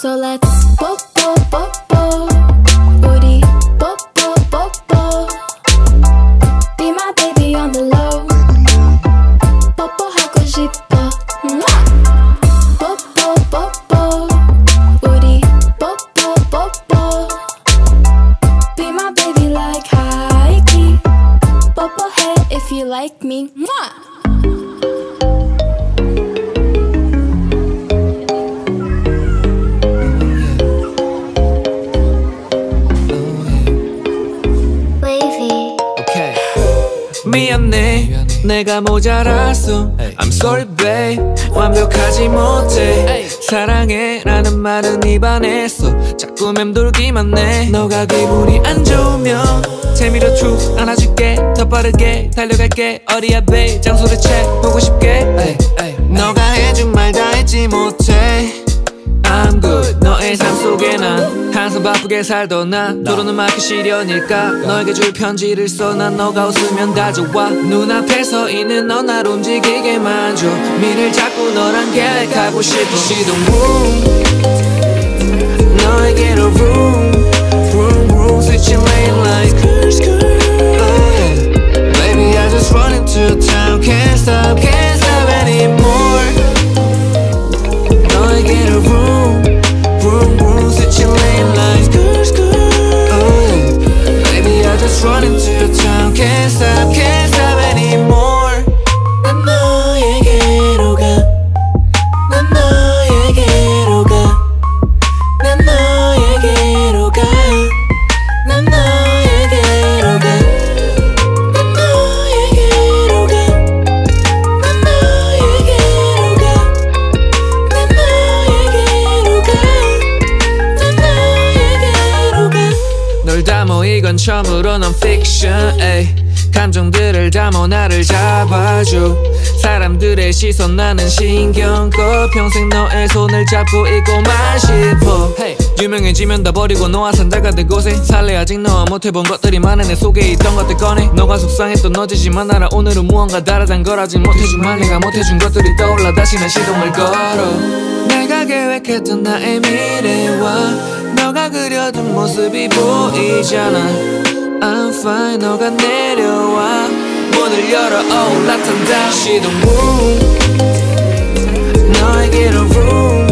So let's bo bo bo bo. 내가 모자랐어 I'm sorry babe. 완벽하지 못해. 사랑해 라는 말은 입안했어 자꾸 맴돌기만 해. 너가 기분이 안 좋으면 재미로 쭉 안아줄게. 더 빠르게 달려갈게. 어디야 babe. 장소를 채 보고 싶게. 너가 해준 말 다 했지 못해. I'm good. 너의 삶 속에 난 항상 바쁘게 살던 나 도로는 막기 시련일까 너에게 줄 편지를 써 난 너가 웃으면 다 좋아 눈앞에 서 있는 너 날 움직이게만 줘 미래를 자꾸 너랑 계획하고 싶어 시동 room 너에게로 room room room switching lane like curse curse Baby I just run into town can't stop can't stop anymore 너에게로 room room room switching lane like skirt skirt oh yeah baby I just run into town can't stop can't stop 처음으로 넌 픽션 에이. 감정들을 담아 나를 잡아줘. 사람들의 시선 나는 신경 꺼. 평생 너의 손을 잡고 있고만 싶어 유명해지면 다 버리고 너와 산다가 된 곳에. 살래 아직 너와 못해본 것들이 많은 내 속에 있던 것들 꺼내. 너가 속상했던 어제지만 나라 오늘은 무언가 다르단 걸 아직 못해준 말 내가 못해준 것들이 떠올라 다시 난 시동을 걸어. 내가 계획했던 나의 미래와 너가 그려둔 모습이 보이잖아 I'm fine 너가 내려와 문을 열어 oh 나탄다 시동 room 너에게로 room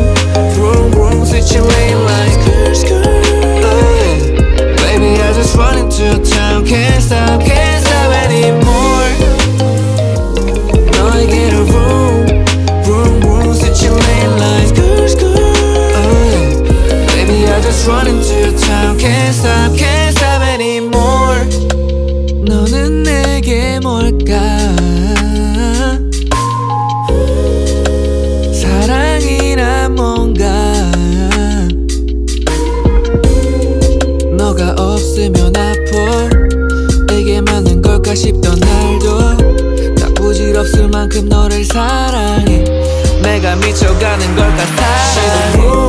room room switching lane like skirt skirt oh yeah baby I just run into town can't stop can't stop anymore 너에게로 room room can't stop can't stop anymore. 너는 내게 뭘까? 사랑이란 뭔가? 너가 없으면 아파 이게 맞는 걸까 싶던 날도 다 부질없을 만큼 너를 사랑해. 내가 미쳐가는 것 같아 너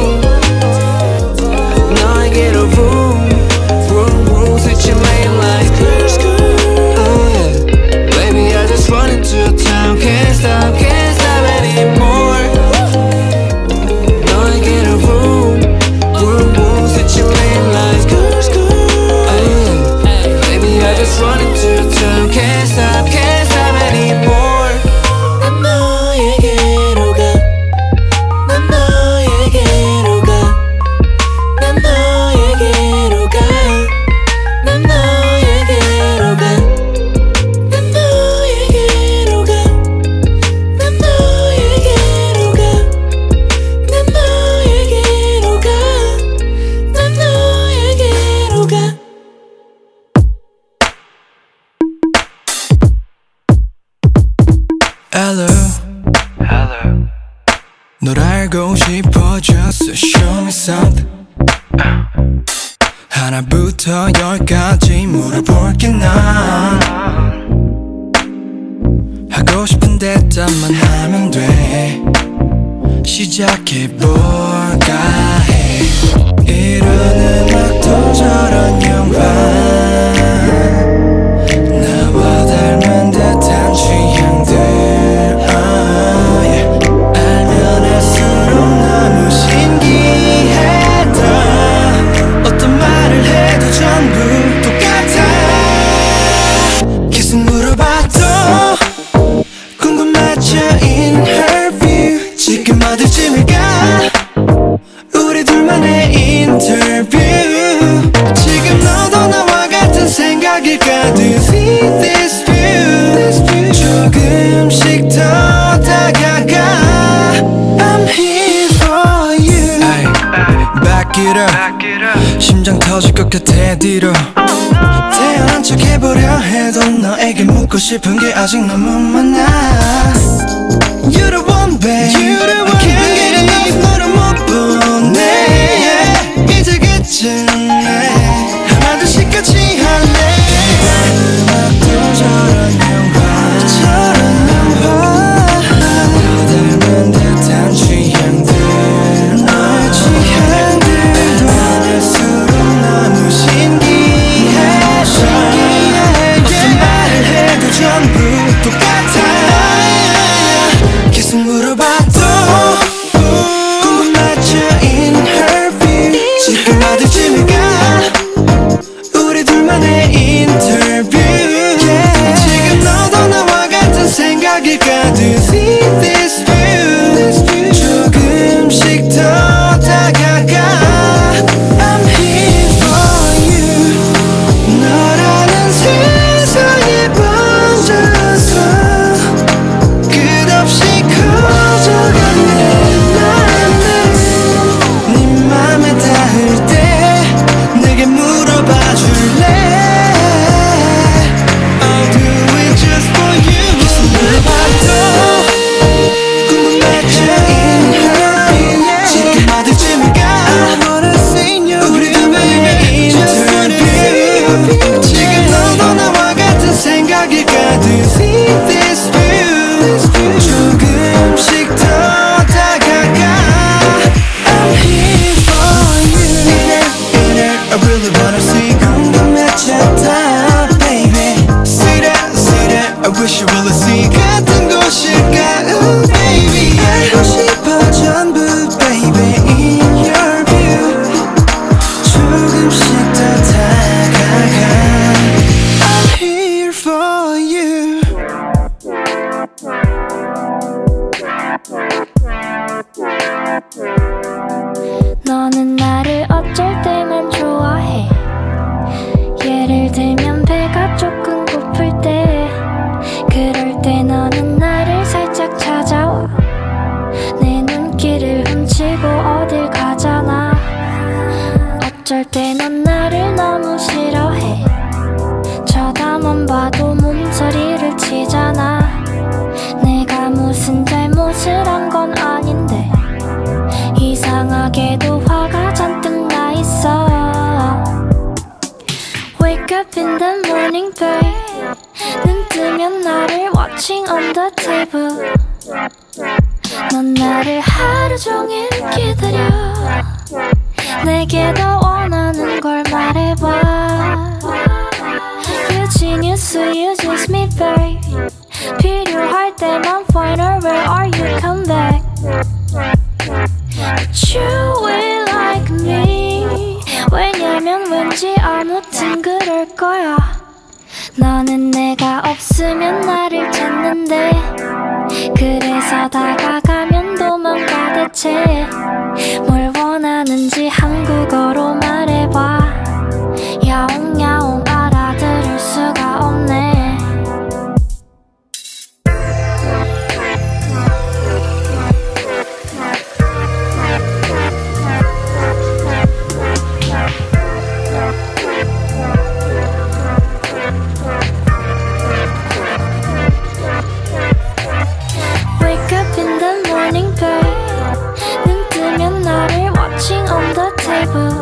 Scratching on the table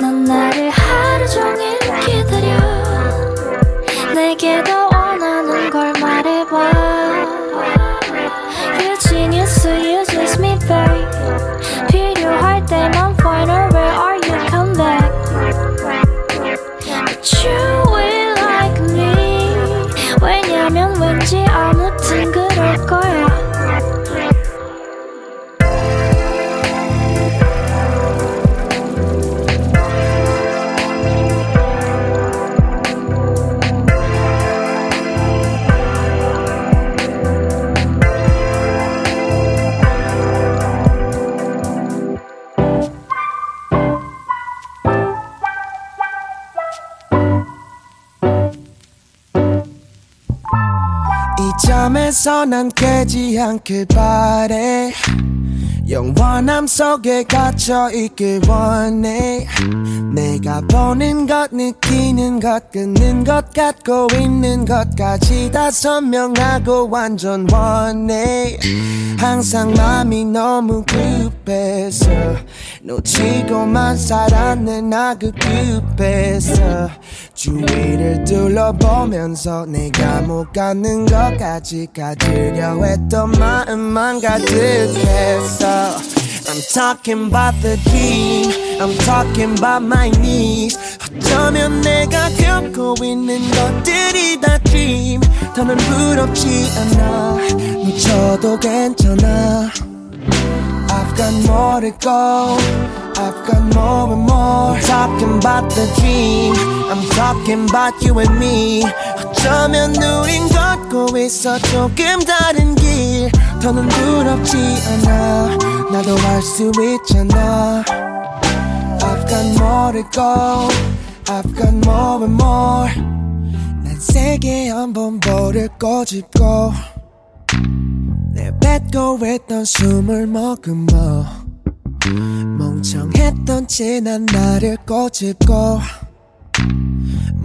넌 나를 하루 종일 기다려 내게 더 점에서 난 깨지 않길 바래 영원함 속에 갇혀 있길 원해. 내가 보는 것 느끼는 것 끊는 것 갖고 있는 것까지 다 선명하고 완전 원해. 항상 마음이 너무 급해서 놓치고만 살았네 나 그 급해서 주위를 둘러보면서 내가 못 가는 것까지 가지려 했던 마음만 가득했어 I'm talking about the dream I'm talking about my needs 어쩌면 내가 겪고 있는 것들이 다 dream 더는 부럽지 않아 놓쳐도 괜찮아 I've got more to go. I've got more and more. I'm talking about the dream. I'm talking about you and me. 어쩌면 우린 걷고 있어 조금 다른 길. 더는 두렵지 않아. 나도 할수 있잖아. I've got more to go. I've got more and more. 난 세게 한번 볼을 꼬집고. 내 뱉고 있던 숨을 머금어 멍청했던 지난 나를 꼬집고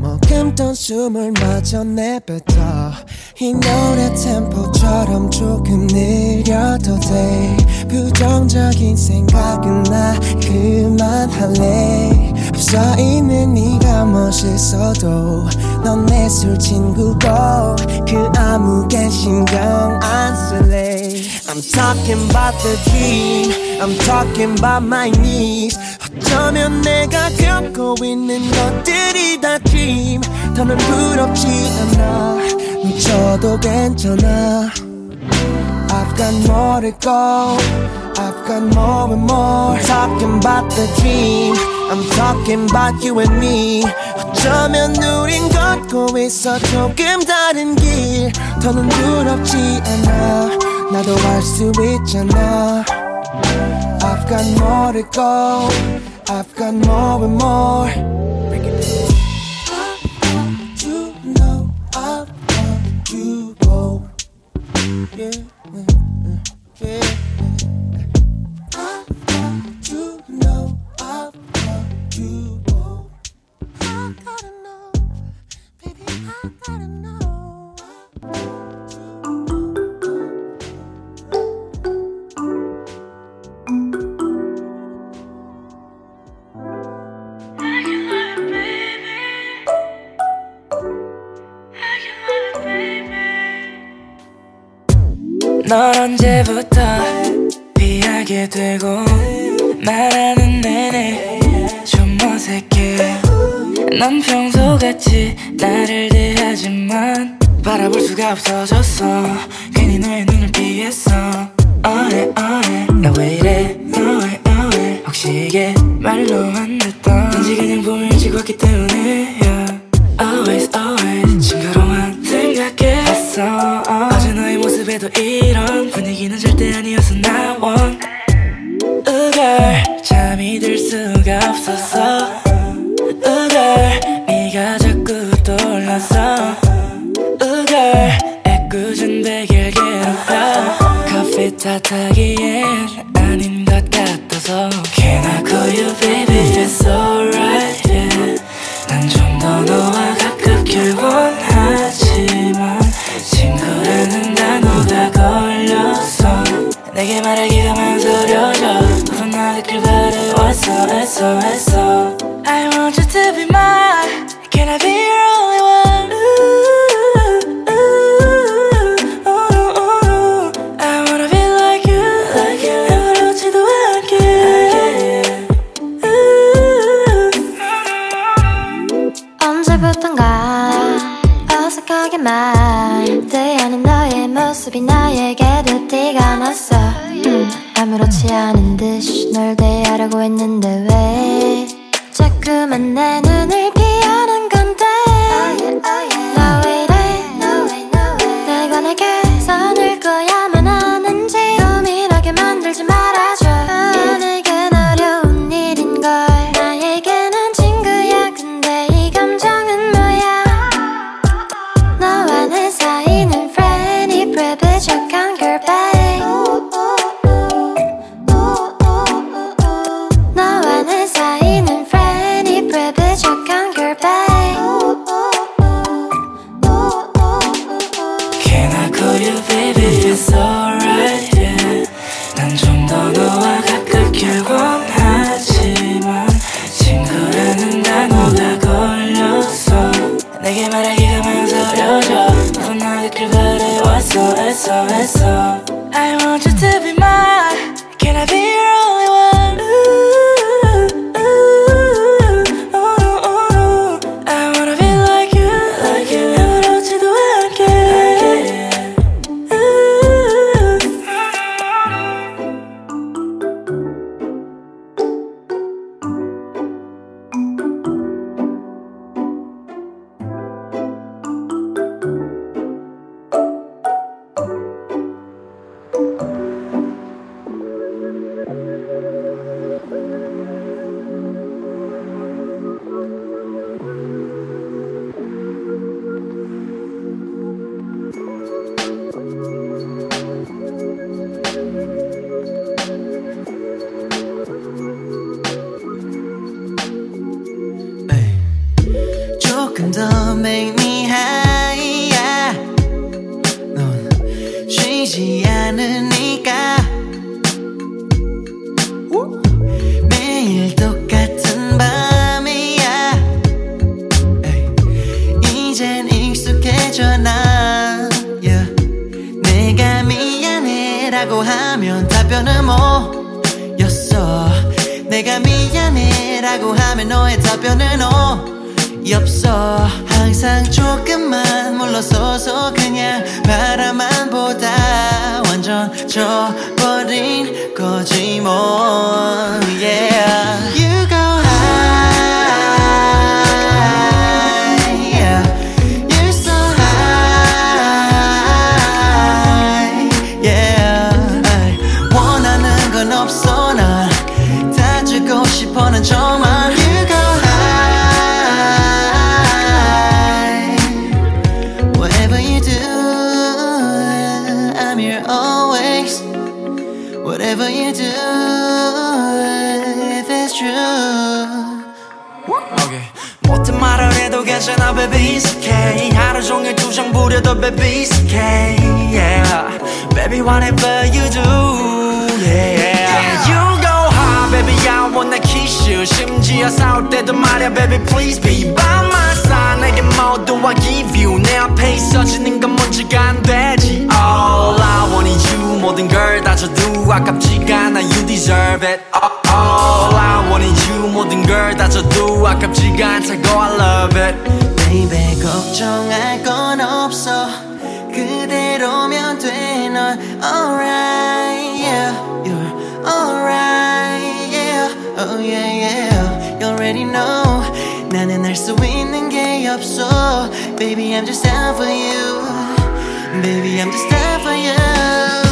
머금던 숨을 마저 내뱉어. 이 노래 템포처럼 조금 느려도 돼. 부정적인 생각은 나 그만할래. 없어 있는 네가 멋있어도 넌 내 술 친구고 그 아무개 신경 안 쓸래 I'm talking about the dream I'm talking about my needs 어쩌면 내가 겪고 있는 것들이 다 dream 더는 부럽지 않아 놓쳐도 괜찮아 I've got more to go. I've got more and more. Talking about the dream. I'm talking about you and me. 어쩌면 우린 걷고 있어 조금 다른 길. 더는 두렵지 않아. 나도 할 수 있잖아. I've got more to go. I've got more and more. Break it down. You know I want you go. Yeah, yeah, 널 언제부터 피하게 되고 말하는 내내 좀 어색해 넌 평소같이 나를 대하지만 바라볼 수가 없어졌어. 괜히 너의 눈을 피했어. 어해 어해 나 왜 이래? 너왜 너왜 혹시 이게 말로 안 라고 하면 답변은 뭐였어? 내가 미안해 라고 하면 너의 답변은 어 엽서 항상 조금만 물러서서 그냥 바라만 보다 완전 져버린 거지 뭐. Yeah. 두장 부려도 baby it's okay yeah. Baby whatever you do yeah. You go high baby I wanna kiss you 심지어 싸울 때도 말야 baby please be by my side 내게 모두 I give you 내 앞에 있어지는 건 먼지가 안 되지 All I want is you 모든 걸 다 줘도 아깝지가 않아 you deserve it All I want is you 모든 걸 다 줘도 아깝지가 않다고 I love it Baby 걱정할 건 없어 그대로면 돼넌 alright yeah You're alright yeah Oh yeah yeah You already know 나는 알 수 있는 게 없어 Baby I'm just down for you Baby I'm just down for you You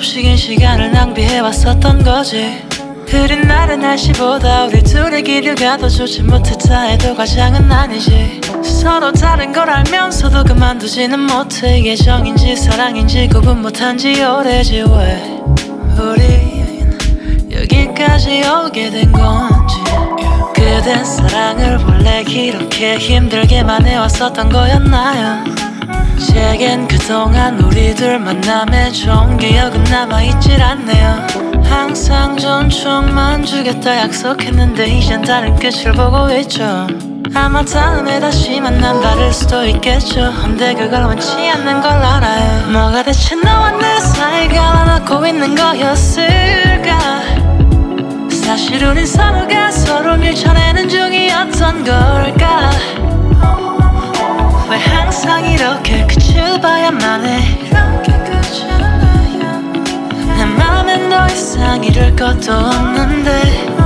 것 속도 없이 긴 시간을 낭비해왔었던 거지. 흐린 날의 날씨보다 우리 둘의 기류가 더 좋지 못했다 해도 과장은 아니지. 서로 다른 걸 알면서도 그만두지는 못해. 이게 정인지 사랑인지 구분 못한 지 오래지 왜 우린 여기까지 오게 된 건지. 그댄 사랑을 원래 이렇게 힘들게만 해왔었던 거였나요 제겐 그동안 우리들 만남에 좋은 기억은 남아있질 않네요. 항상 존중만 주겠다 약속했는데 이젠 다른 끝을 보고 있죠. 아마 다음에 다시 만남 다를 수도 있겠죠. 근데 그걸 원치 않는 걸 알아요. 뭐가 대체 너와 내 사이가 갈라놓고 있는 거였을까? 사실 우린 서로가 서로 밀쳐내는 중이었던 걸까 왜 항상 이렇게 끝을 봐야만 해? 이렇게 끝을 봐야만 해내 맘엔 더 이상 잃을 것도 없는데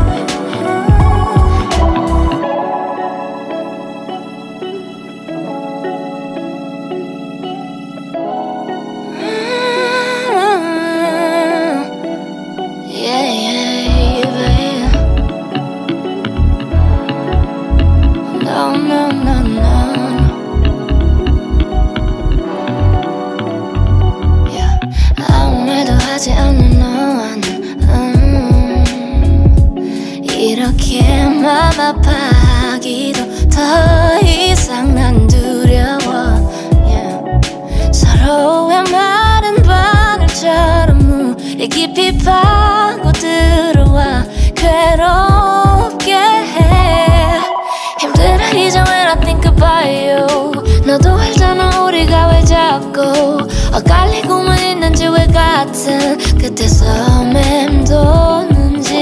끝에서 맴도는지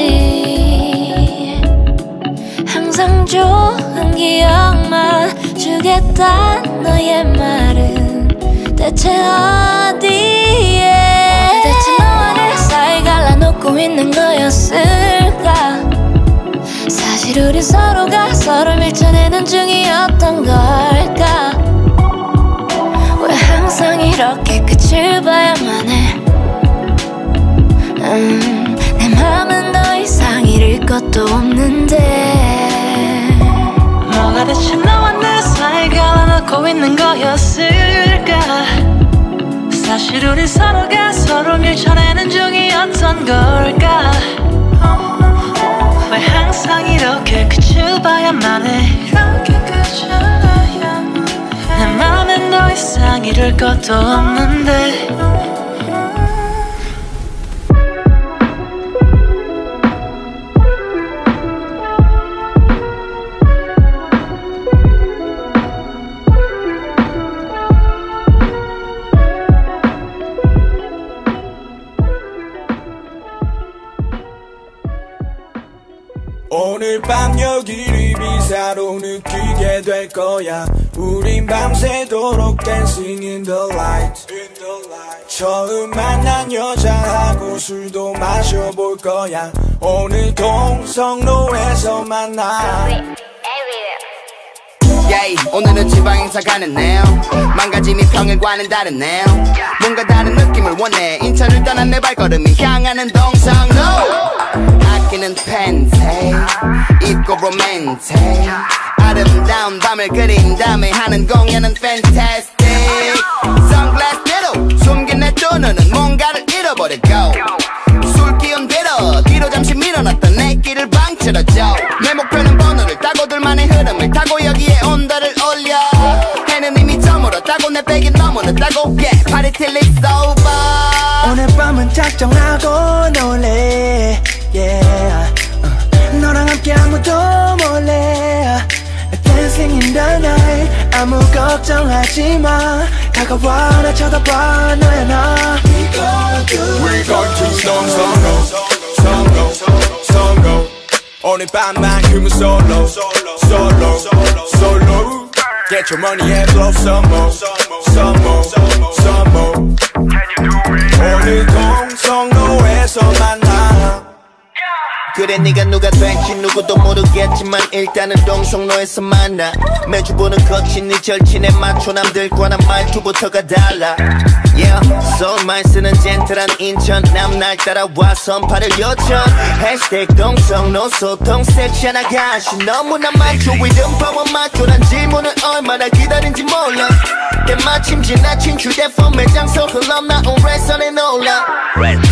항상 좋은 기억만 주겠다 너의 말은 대체 어디에? 대체 너와 내 사이 갈라놓고 있는 거였을까? 사실 우린 서로가 서로 밀쳐내는 중이었던 걸까? 왜 항상 이렇게 끝을 봐야만 해 음, 내 맘은 더 이상 잃을 것도 없는데. 뭐가 대체 너와 내 사이 갈라놓고 있는 거였을까? 사실 우린 서로가 서로 밀쳐내는 중이었던 걸까? 왜 항상 이렇게 끝을 봐야만 해? 이렇게 끝을 봐야만 해내 맘엔 더 이상 잃을 것도 없는데 오늘 밤 여기를 비사로 느끼게 될 거야. 우린 밤새도록 dancing in the light. 처음 만난 여자하고 술도 마셔볼 거야. 오늘 동성로에서 만나. Yeah, 오늘은 지방 행사 가는 날 망가짐이 평일과는 다르네 뭔가 다른 느낌을 원해. 인천을 떠난 내 발걸음이 향하는 동성로 아끼는 팬티 입고 로맨틱 아름다운 밤을 그린 다음에 하는 공연은 fantastic. 선글라스 뒤로 숨긴 내두 눈은 뭔가를 잃어버리고 술 기운 뒤로 뒤로 잠시 밀어놨던 내 길을 방치러줘. 내 목표는 번호를 따고 둘만의 흐름을 타고 여기에 온도를 올려. 해는 이미 저물었다고 내 백이 너무 늦다고 yeah party till it's over. 오늘 밤은 작정하 걱정하지 마 다가와 나 쳐다봐 너야 나 We go to 성성로 성로 성로 오늘 밤만큼은 solo solo solo Get your money and blow some more some more some more 오늘 동성로에 그래 네가 누가 될지 누구도 모르겠지만 일단은 동성로에서 만나. 매주 보는 거친 네 절친에 맞춰 남들과는 말투부터가 달라 Yeah, 소말 쓰는 젠틀한 인천 남날 따라와 선파를 요청. 해시태그 동성로 소통 섹션 아가씨 너무나 많죠. 위듬파와 맞춰란 질문을 얼마나 기다린지 몰라. 때마침 지나친 휴대폰 매장서 흘러나온 레선에 놀라.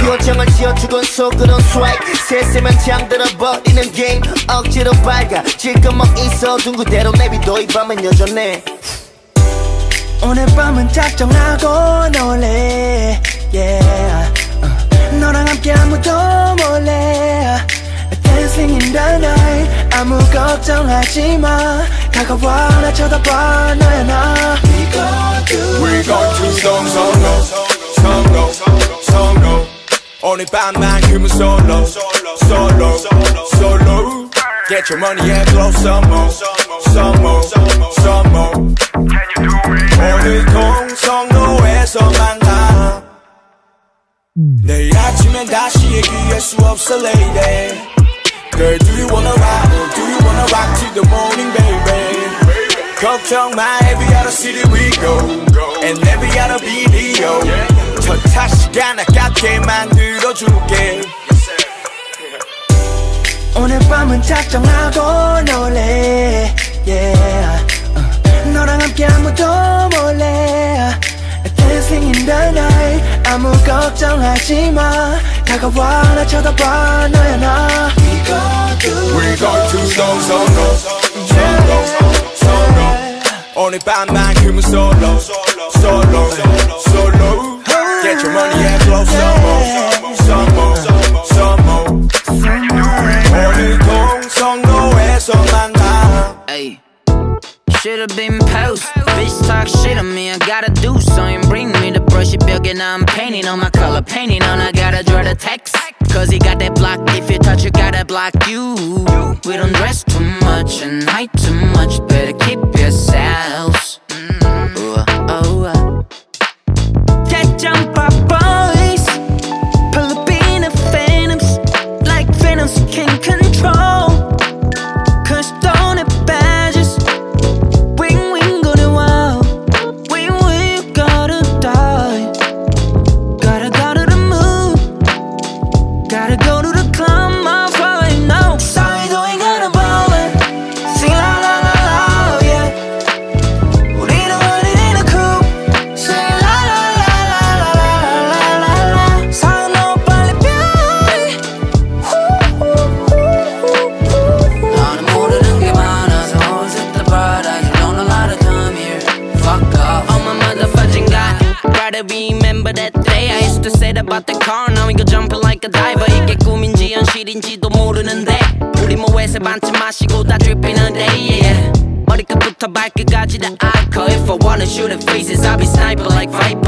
표정을 지어주곤 속으론 스와이크 세세면 잠들어버리는 게임 억지로 밝아. 지금 뭐 있어 둔 그대로 내비도 이 밤은 여전해 오늘 밤은 작정하고 놀래 yeah. 어, 너랑 함께 아무도 몰래 Dancing in the night 아무 걱정하지 마 다가와 나 쳐다봐 너야 나 We gon' do We gon' to 성성로 성로 성로 오늘 밤만큼은 solo solo solo Get your money and blow some more some more some more 오늘 동성로에서 만나 내일 아침엔 다시 얘기할 수 없어 lady Girl do you wanna ride or do you wanna rock till the morning baby 걱정 마 every other city we go And every other video 첫타 시간 아깝게 만들어줄게 오늘 밤은 작정하고 놀래 yeah. 어, 너랑 함께 아무도 몰래 Dancing in the night 아무 걱정하지 마 다가와 나 쳐다봐 너야 나 We gon' do We gon' to 성성로 성로 성로 오늘 밤만큼은 solo solo solo Get your money and blow some more some more some more 오늘 동성로에서 만나. Should've been post. Bitch talk shit on me. I gotta do something. Bring me the brush, 벽에 I'm painting on my color painting on. I gotta draw the text. Cause he got that block. If you touch, you gotta block you. We don't dress too much and hide too much. Better keep yourselves. Mm, ooh, oh, uh. Get jump up, 반쯤 마시고 다 dripping한데. Yeah. 머리끝부터 발끝까지 다 icon If I wanna shoot at faces I'll be sniper like Viper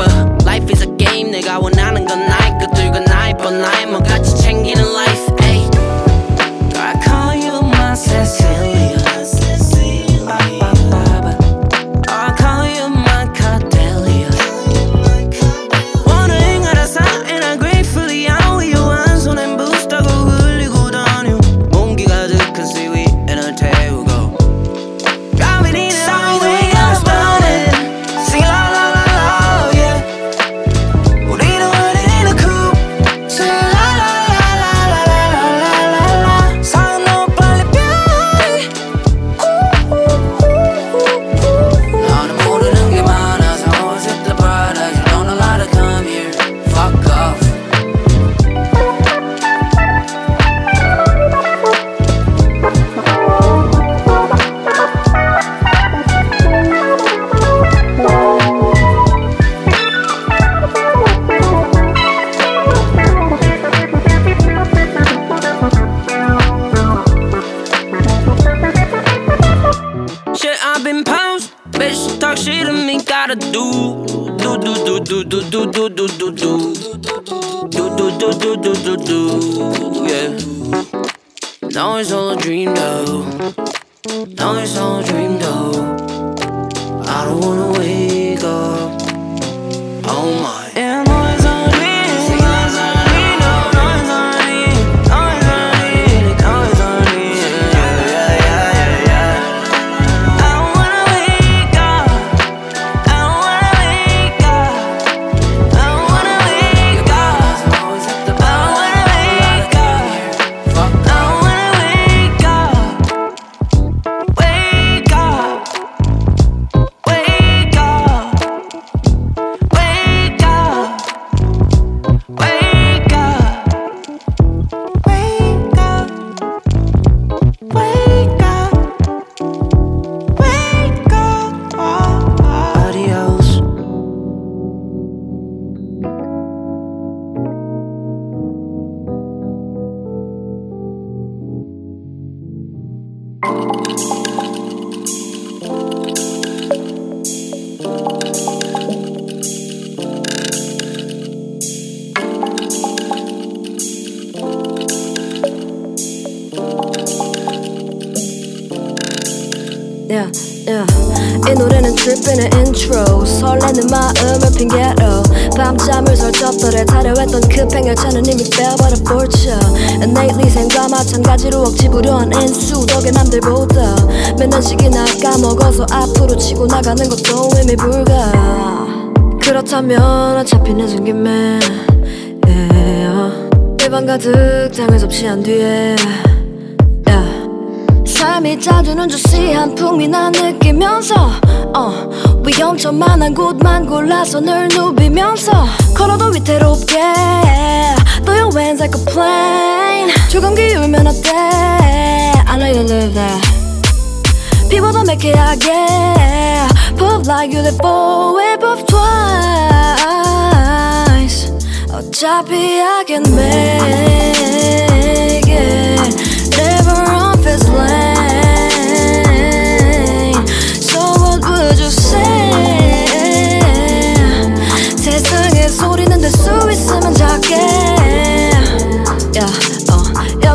I don't wanna wake up. Oh my. Yeah, 접시한 뒤에 yeah. 삶이 짜주는 주시 한 풍미 난 느끼면서 어, 위험천만한 곳만 골라서 늘 누비면서 걸어도 위태롭게 Throw your hands like a plane 조금 기울면 어때 I know you live there 피보다 매캐하게 Pop like you live for it pop twice 어차피 make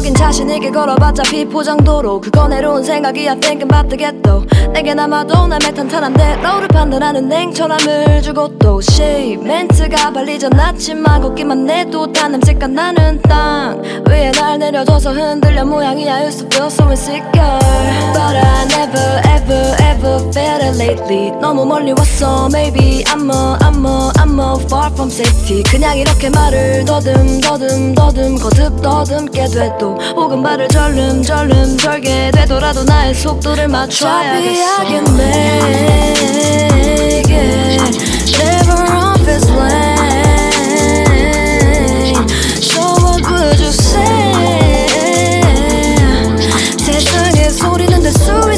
여긴 자신에게 걸어봤자 비포장도로 그건 해로운 생각이야. Thinking about the ghetto. 내게 남아도 남의 탄탄한 대로를 판단하는 냉철함을 주고 또 she 멘트가 발리지 않았지만 걷기만 해도 단 냄새가 나는 땅 위에 날 내려줘서 흔들려 모양이야. Used to feel so insecure. But I never ever ever felt it lately. 너무 멀리 왔어. Maybe I'm a I'm a I'm a far from safety. 그냥 이렇게 말을 더듬 더듬 더듬 거듭 더듬게 돼도 혹은 발을 절름 절름 절게 되더라도 나의 속도를 맞춰야겠어 I can make it Never off his lane So what would you say 세상에 소리는 될수있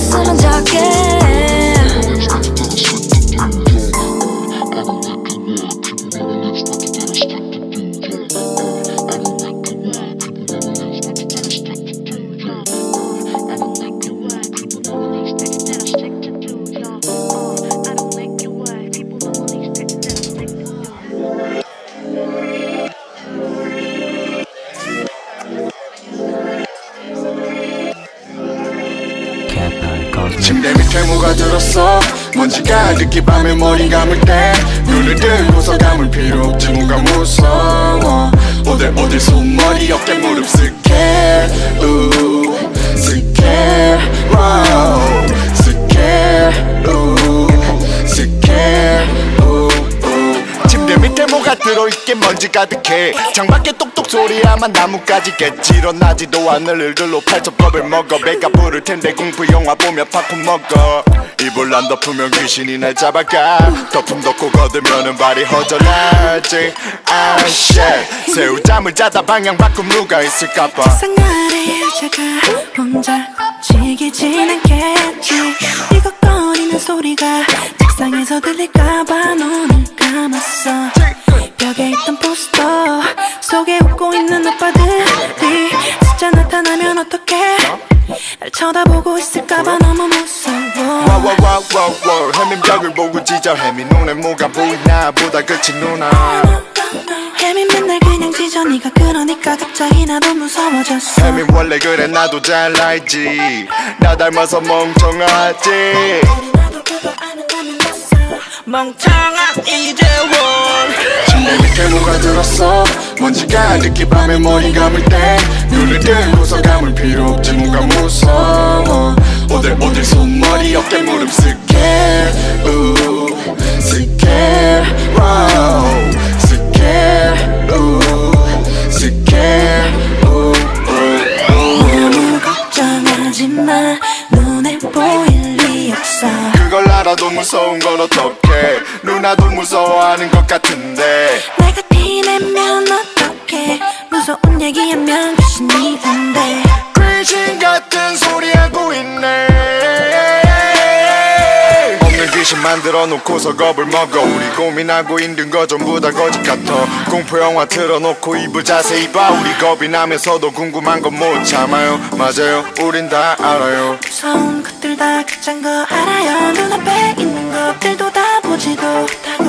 먼지가 늦게 밤에 머리 감을 때 눈을 들고서 감을 필요 없지 뭔가 무서워. 어딜 어딜 손머리 어깨 무릎 스케일 우 스케일 와우 뭐가 들어있게 먼지 가득해. 창밖에 똑똑 소리야만 나뭇가지 겠지. 일어나지도 않을 일들로 팔첩밥을 먹어. 배가 부를 텐데 공포 영화 보며 팝콘 먹어. 이불 안 덮으면 귀신이 날 잡아가. 덮음 덮고 걷으면은 발이 허전하지. 아 shit 새우잠을 자다 방향 바꿈 누가 있을까봐. 상아래 여자가 혼자 지기진 않겠지. 이걱거리는 소리가 책상에서 들릴까봐 눈을 감았어 벽에 있던 포스터 속에 웃고 있는 오빠들이 진짜 나타나면 어떡해? 날 쳐다보고 있을까봐 너무 무서워. 와와와와와 해민 벽을 보고 짖어. 해민 눈에 뭐가 보이나 보다. 그치 누나? 혜민 맨날 그냥 짖어. 네가 그러니까 갑자기 나도 무서워졌어. 해민 원래 그래 나도 잘 알지. 나 닮아서 멍청하지. 멍청한 이재원 침대 밑에 뭐가 들었어? 먼지가 늦게 밤에 머리 감을 때 눈을 들고서 감을 필요 없지 뭔가 무서워. 어딜 어딜 손머리 어깨 무릎 scary ooh scary wow scary ooh scary 걱정하지 마 알아도 무서운 건 어떡해. 누나도 무서워하는 것 같은데. 내가 티내면 어떡해. 무서운 얘기하면 귀신이 된대. 귀신 같은 만들어 놓고서 겁을 먹어. 우리 고민하고 있는 거 전부 다 거짓 같아. 공포 영화 틀어놓고 이불 자세히 봐 우리 겁이 나면서도 궁금한 건 못 참아요. 맞아요. 우린 다 알아요. 무서운 것들 다 가짠 거 알아요. 눈앞에 있는 것들도 다 보지도 못하고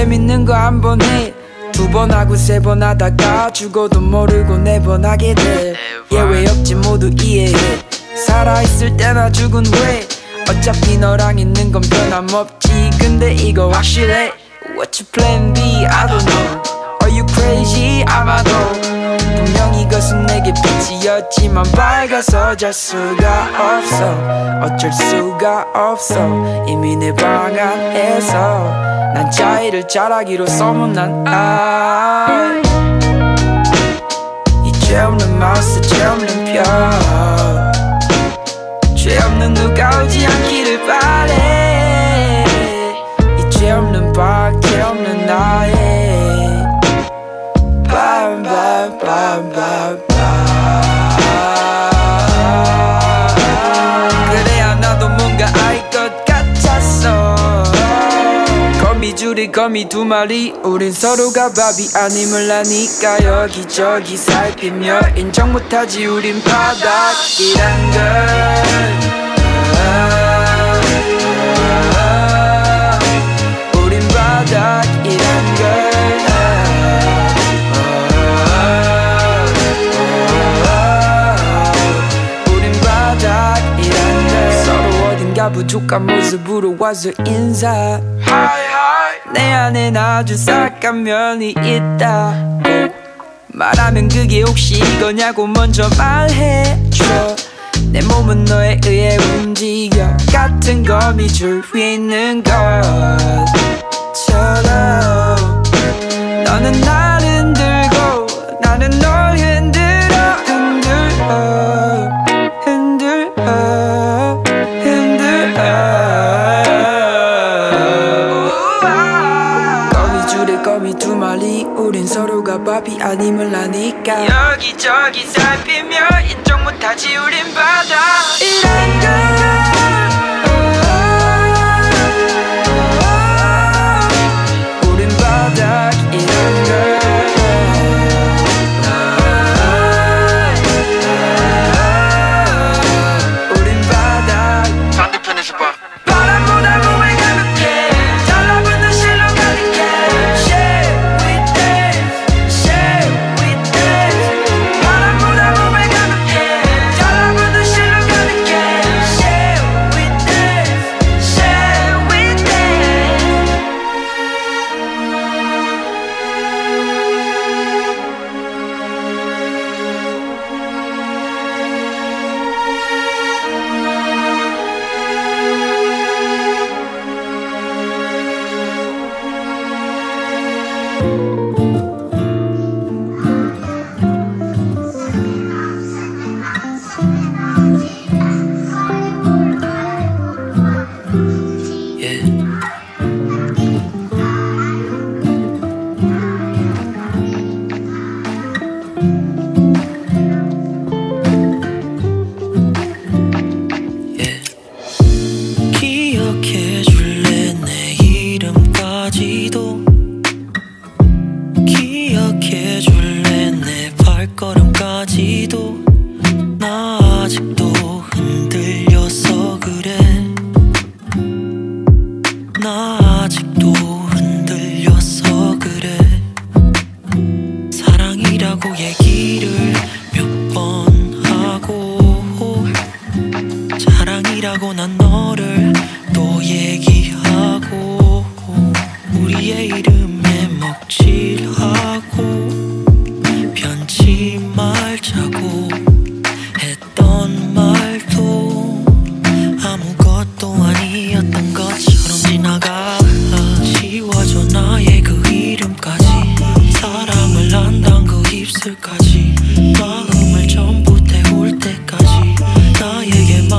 재밌는 거한 번에 두번 하고 세 번 하다가 죽어도 모르고 네 번 하게 돼. 예외 없지 모두 이해해. 살아있을 때나 죽은 후에 어차피 너랑 있는 건 변함없지. 근데 이거 확실해. What's your plan B? I don't know. Are you crazy? 아마도 분명 이것은 내게 빛이었지만 밝아서 잘 수가 없어. 어쩔 수가 없어. 이미 내 방 안에서 난 자의를 잘하기로 소문난 아이. 이죄 없는 마우스 죄 없는 뼈죄 없는 누가 오지 않기를 바래 거미 두 마리 우린 서로가 밥이 아님을 아니까 여기저기 살피며 인정 못하지 우린 바닥이란 걸. 우린 바닥이란 걸. 우린 바닥이란 걸. 부족한 모습으로 와서 인사 내 안엔 아주 싹한 면이 있다고 말하면 그게 혹시 이거냐고 먼저 말해줘. 내 몸은 너에 의해 움직여 같은 거미 줄 위에 있는 것처럼 너는 날 흔들고 나는 널 흔들어 마리 우린 서로가 밥이 아님을 아니까. 여기저기 살피며 인정 못하지 우린 바다 이런 걸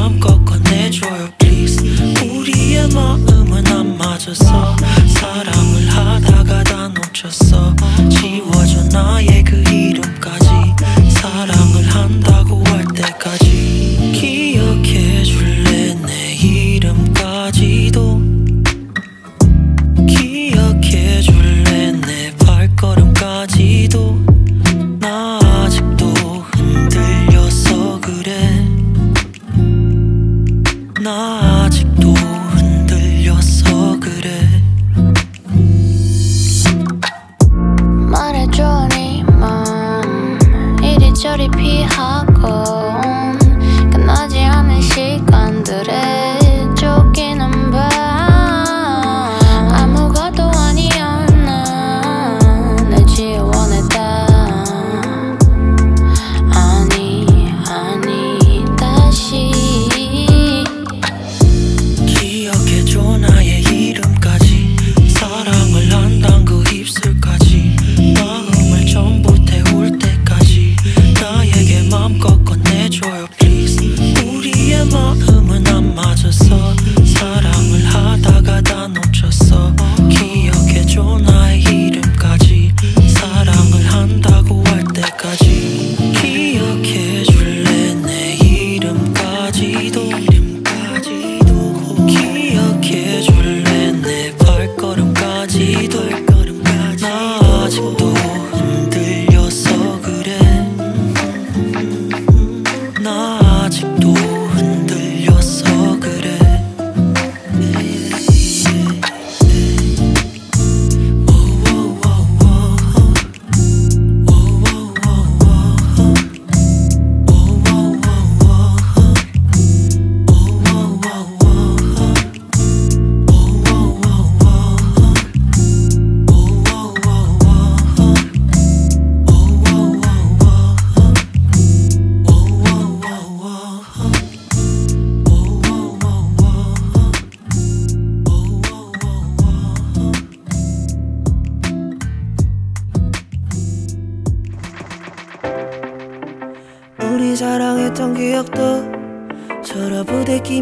마음껏 꺼내줘요 please. 우리의 마음은 안 맞았어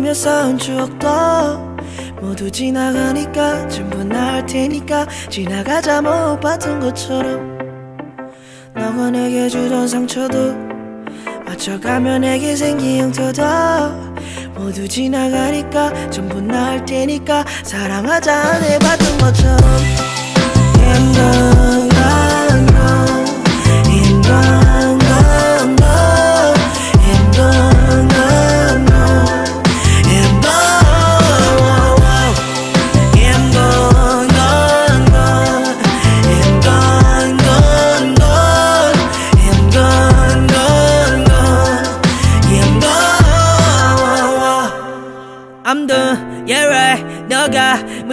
며 쌓은 추억도 모두 지나가니까 전부 나을 테니까 지나가자 못 봤던 것처럼. 너가 내게 주던 상처도 맞춰가며 내게 생긴 흉터도 모두 지나가니까 전부 나을 테니까 사랑하자 안 해봤던 것처럼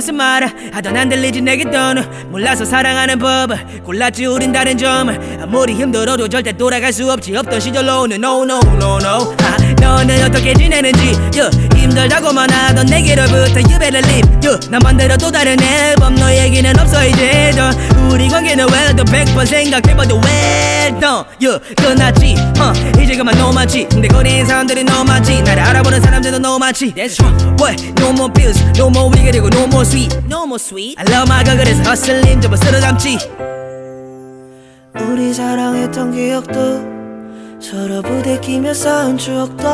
무슨 말을 하던 안 들리지 내게 떠는 몰라서 사랑하는 법을 골랐지 우린 다른 점을 아무리 힘들어도 절대 돌아갈 수 없지 없던 시절로는 no no no no 아, 너는 어떻게 지내는지 yeah, 힘들다고만 하던 내게로부터 you better leave yeah, 나 만들어 또 다른 앨범 너 얘기는 없어 이제 더 우리 관계는 well done 100번 생각해봐도 well done yeah, 끝났지 uh, 이제 그만 많지 근데 거리에 사람들이 너무 많지 나를 알아보는 사람들도 너무 많지 That's right What? No more pills No more we 그리고 no more sweet No more sweet I love my girl 그래서 hustling 전부 쓸어 담지 우리 사랑했던 기억도 서로 부대끼며 쌓은 추억도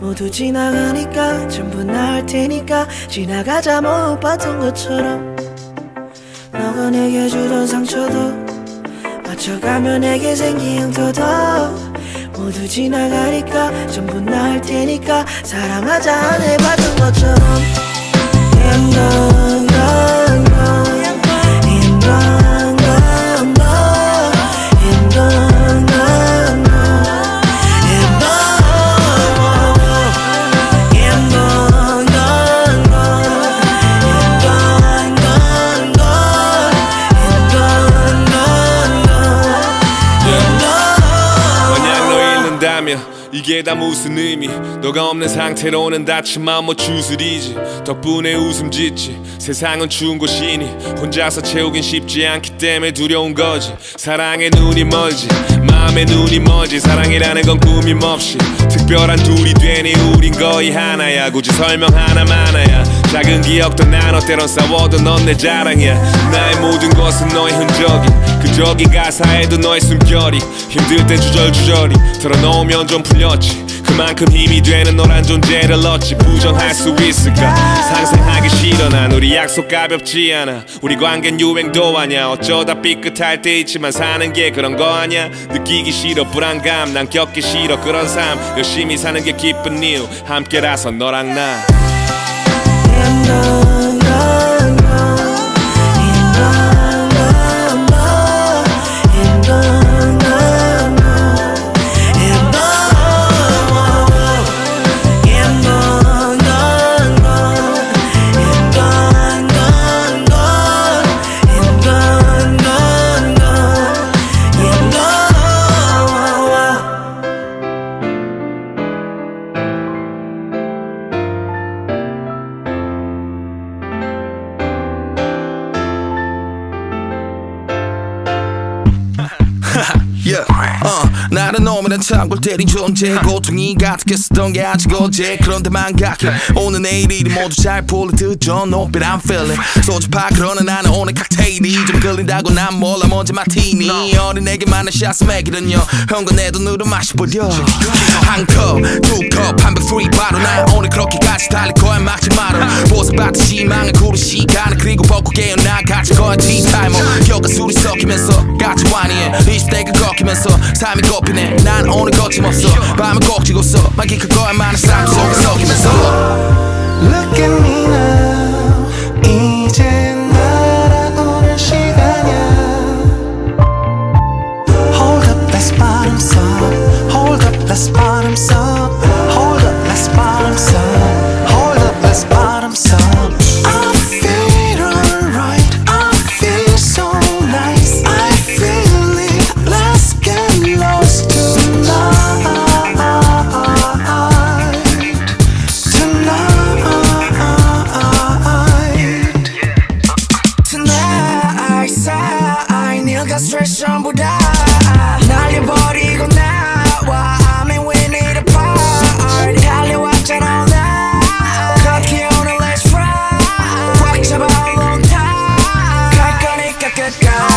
모두 지나가니까 전부 나을 테니까 지나가자 못 봤던 것처럼 너가 내게 주던 상처도 맞춰가며 내게 생긴 흉터도 모두 지나가니까 전부 나을 테니까 사랑하자 안 해봤던 것처럼 on, 이게 다 무슨 의미? 너가 없는 상태로는 다친 마음 뭐 주술이지. 덕분에 웃음 짓지. 세상은 추운 곳이니 혼자서 채우긴 쉽지 않기 때문에 두려운 거지. 사랑에 눈이 멀지. 마음에 눈이 멀지. 사랑이라는 건 꾸밈 없이. 특별한 둘이 되니 우린 거의 하나야. 굳이 설명 하나만 하야. 작은 기억도 나눠 때론 싸워도 넌 내 자랑이야. 나의 모든 것은 너의 흔적이 그 저기 가사에도 너의 숨결이 힘들 땐 주절주절이 털어놓으면 좀 풀렸지. 그만큼 힘이 되는 너란 존재를 얻지. 부정할 수 있을까? 상상하기 싫어. 난 우리 약속 가볍지 않아. 우리 관계는 유행도 아냐 어쩌다 삐끗할 때 있지만 사는 게 그런 거 아냐 느끼기 싫어. 불안감. 난 겪기 싫어. 그런 삶. 열심히 사는 게 기쁜 이유. 함께라서 너랑 나 창골 때린 존재 고통이 가득했었던 게 아직 어제. 그런데 망각해 오늘 내일 일이 모두 잘 풀리듯 저 높이 I'm feeling 소주파 그러나 나는 오늘 칵테일이 좀 끌린다고. 난 몰라 먼저 마티니 어린애기만한 샷스 맥이던요. 형과 내 돈으로 마셔버려. 한컵두컵 한백 free 바로 나 오늘 그렇게까지 달릴 거야 막지 마라. 보석받듯이 망을 구른 시간을 그리고 벗고 깨어나 같이 거야 티타이머 혀가 술이 섞이면서 같이 와니에 20대가 꺾이면서 삶이 꼽히네. 난 오늘 거침없어 밤을 꼭 쥐고서 막이 그거야 많은 삶 속에 섞이면서 Look at me now 이제 날아오는 시간이야 Hold up let's bottom up Hold up let's bottom up Let's go.